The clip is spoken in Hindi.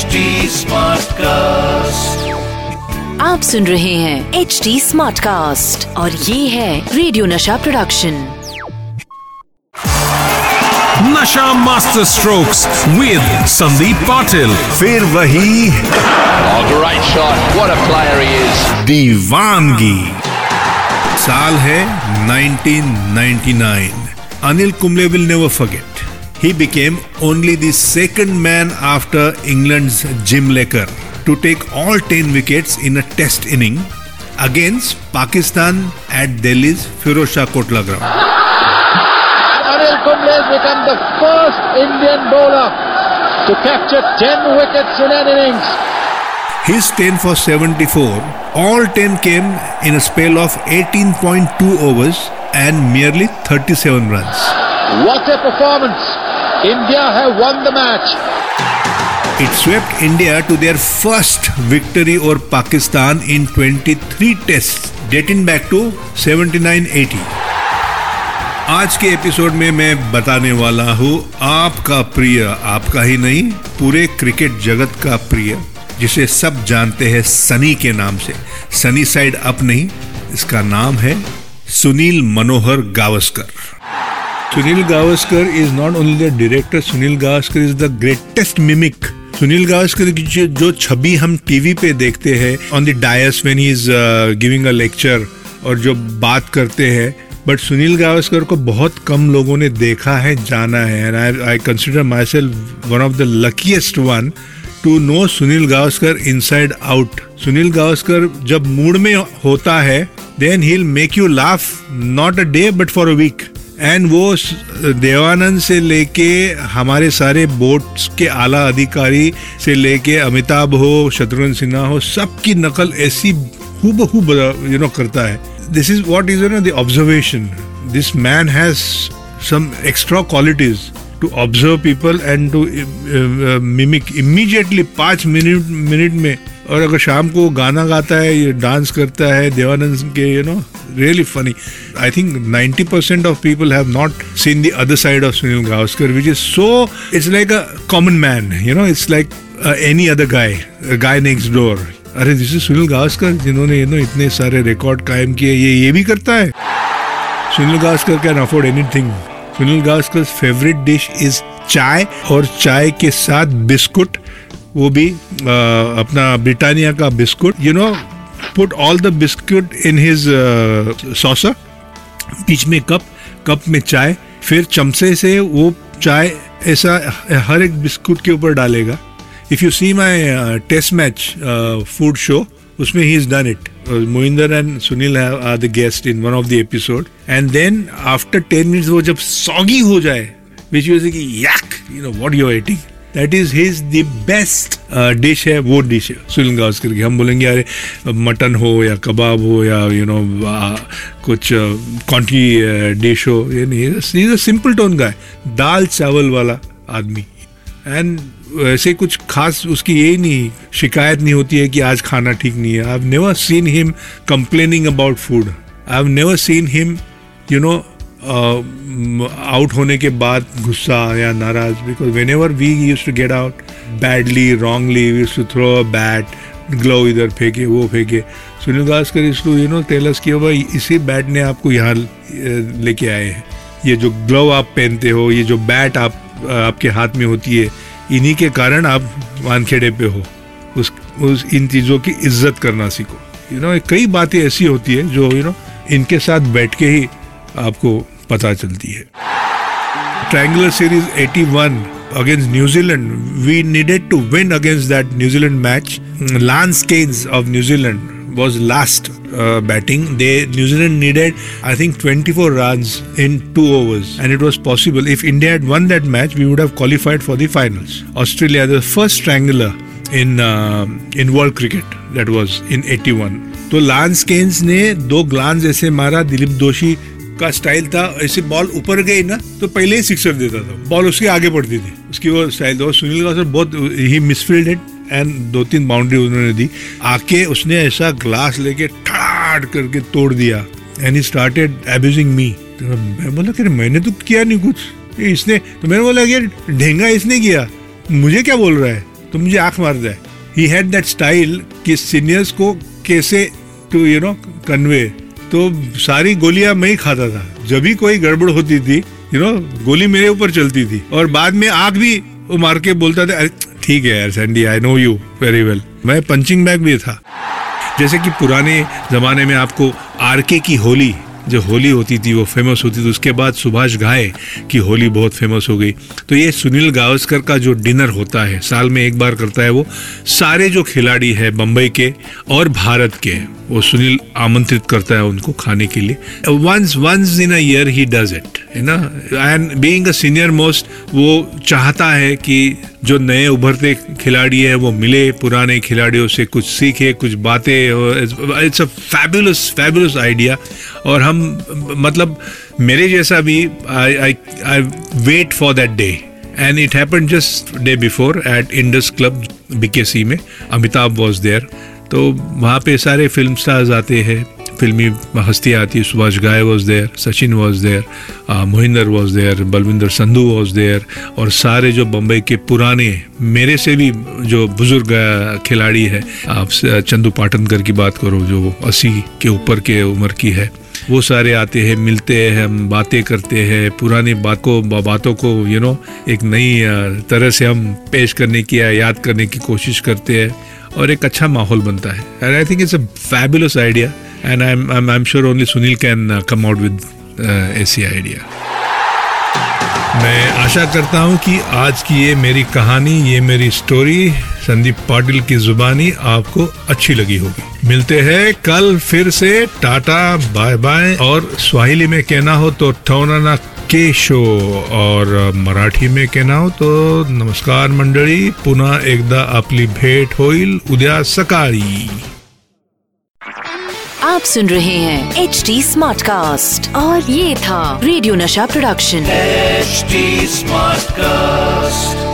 स्मार्ट कास्ट आप सुन रहे हैं एच डी स्मार्ट कास्ट और ये है radio Nasha production Nasha master strokes with Sandeep Patil फिर वही great shot what a player he is दीवानगी। साल है 1999 Anil Kumble will never forget He became only the second man after England's Jim Lecker to take all 10 wickets in a test inning against Pakistan at Delhi's Firozshah Kotla ground. Anil Kumble has become the first Indian bowler to capture 10 wickets in an innings. His 10 for 74, all 10 came in a spell of 18.2 overs and merely 37 runs. What a performance! India have won the match. It swept India to their first victory over Pakistan in 23 tests dating back to 79-80. आज के एपिसोड में मैं बताने वाला हूँ आपका प्रिय आपका ही नहीं पूरे क्रिकेट जगत का प्रिय जिसे सब जानते हैं सनी के नाम से सनी साइड अप नहीं इसका नाम है Sunil Manohar Gavaskar Sunil Gavaskar is not only the director, Sunil Gavaskar is the greatest mimic. Sunil Gavaskar की जो- छवि हम टीवी पे देखते हैं on the dais when he is giving a lecture और जो बात करते हैं बट सुनील गावस्कर को बहुत कम लोगों ने देखा है जाना है and I I consider myself one of the luckiest one to know Sunil Gavaskar inside out Sunil Gavaskar जब मूड में होता है then he make you laugh not a day but for a week and वो देवानंद से लेके हमारे सारे बोर्ड्स के आला अधिकारी से लेके अमिताभ हो, शत्रुघ्न सिन्हा हो, सबकी नकल ऐसी हूबहू यू नो करता है। This is what is you know the observation this man has some extra qualities to observe people and to mimic immediately पाँच मिनट मिनट में। और अगर शाम को गाना गाता है, ये डांस करता है, देवानंद के you know really funny. I think 90% of people have not seen the other side of Sunil Gavaskar, which is so, it's like a common man, you know, it's like uh, any other guy, a guy next door. अरे दिस इज़ सुनील गावस्कर जिन्होंने यू नो इतने सारे रिकॉर्ड कायम किए ये ये भी करता है Sunil Gavaskar can afford anything Sunil Gavaskar favourite dish is chai और चाय के साथ बिस्कुट वो भी अ, अपना ब्रिटानिया का biscuit you know put all the biscuit in his saucer बीच में कप कप में चाय, फिर चमचे से वो चाय ऐसा हर एक बिस्कुट के ऊपर डालेगा। If you see my test match food show उसमें he is done it Mohinder and Sunil are the guest in one of the episode and then after ten minutes वो जब सॉगी हो जाए which you you know what you are that is his the best dish है, वो डिश है। सुनील गावस्कर की हम बोलेंगे, अरे, मटन हो या कबाब हो या यू नो कुछ कॉन्टी डिश हो, ये नहीं सिंपल टोन गाय दाल चावल वाला आदमी। एंड ऐसे कुछ खास उसकी ये नहीं, शिकायत नहीं होती है कि आज खाना ठीक नहीं है। I have never seen him complaining about food I have never seen him you know out होने के बाद गुस्सा या नाराज़ because whenever we use to get out badly wrongly use to throw a bat glove इधर फेंके, वो फेंके। Sunil Gavaskar is to you know tells कि भाई, इसी बैट ने आपको यहाँ लेके आए हैं। ये जो ग्लव आप पहनते हो, ये जो बैट आप आपके हाथ में होती है, इन्हीं के कारण आप वानखेड़े पे हो। उस उस, इन चीज़ों की इज़्ज़त करना सीखो। यू नो कई बातें ऐसी होती है जो यू नो इनके साथ बैठ के ही आपको पता चलती है। Triangular series 81 against New Zealand we needed to win against that New Zealand match Lance Cairns of New Zealand was last batting they New Zealand needed I think 24 runs in two overs and it was possible if India had won that match we would have qualified for the finals Australia the first triangular in in world cricket that was in 81 तो लांस केन्स ने दो ग्लांस ऐसे मारा, दिलीप दोषी का स्टाइल था, ऐसे बॉल ऊपर गई ना तो पहले ही सिक्सर देता था। बॉल उसके आगे पड़ती थी। उसकी वो स्टाइल था। सुनील गावस्कर बहुत ही मिसफील्डेड एंड दो तीन बाउंड्री उन्होंने दी। आके उसने ऐसा ग्लास लेके ठाड़ करके तोड़ दिया। And he started abusing me मैं बोला कि मैंने तो किया नहीं कुछ। इसने तो मैंने बोला कि ढेंगा इसने किया। मुझे क्या बोल रहा है? तो मुझे आँख मार जाए ही हैड दैट स्टाइल कि सीनियर्स को कैसे टू यू नो कन्वे तो सारी गोलियाँ मैं ही खाता था। जब भी कोई गड़बड़ होती थी यू नो गोली मेरे ऊपर चलती थी। और बाद में आग भी वो मार के बोलता था "अरे, ठीक है यार Sandy I know you very well मैं पंचिंग बैग भी था। जैसे कि पुराने जमाने में आपको आरके की होली जो होली होती थी वो फ़ेमस होती थी उसके बाद सुभाष घाय की होली बहुत फ़ेमस हो गई। तो ये सुनील गावस्कर का जो डिनर होता है साल में एक बार करता है वो सारे जो खिलाड़ी है बम्बई के और भारत के। वो सुनील आमंत्रित करता है उनको खाने के लिए। Once once in a year he does it है ना? And being a senior most वो चाहता है कि जो नए उभरते खिलाड़ी है, वो मिले पुराने खिलाड़ियों से, कुछ सीखे, कुछ बातें it's a fabulous fabulous idea और हम मतलब मेरे जैसा भी I I wait for that day and it happen just day before at Indus club BKC में। अमिताभ वॉज़ देयर तो वहाँ पे सारे फ़िल्म स्टार्स आते हैं। फिल्मी हस्तियाँ आती है। Subhash Ghai was there Sachin was there Mohinder was there Balwinder Sandhu was there और सारे जो बम्बई के पुराने, मेरे से भी जो बुज़ुर्ग खिलाड़ी है। आप चंदू पाटनकर की बात करो, जो अस्सी के ऊपर के उम्र की है, वो सारे आते हैं, मिलते हैं, हम बातें करते हैं। पुरानी बात को बातों को यू नो एक नई तरह से हम पेश करने की या याद करने की कोशिश करते हैं। और एक अच्छा माहौल बनता है। And I think it's a fabulous idea and I am I am sure only Sunil can come out with ऐसी आइडिया मैं आशा करता हूँ कि आज की ये मेरी कहानी, ये मेरी स्टोरी संदीप पाटिल की जुबानी आपको अच्छी लगी होगी। मिलते हैं कल फिर से। टाटा बाय बाय और स्वाहिली में कहना हो तो ठौनाना के शो और मराठी में कहना हो तो नमस्कार मंडळी पुन्हा एकदा आपली भेट होईल उद्या सकाळी आप सुन रहे हैं एच डी स्मार्ट कास्ट और ये था radio Nasha production HD smart Smartcast.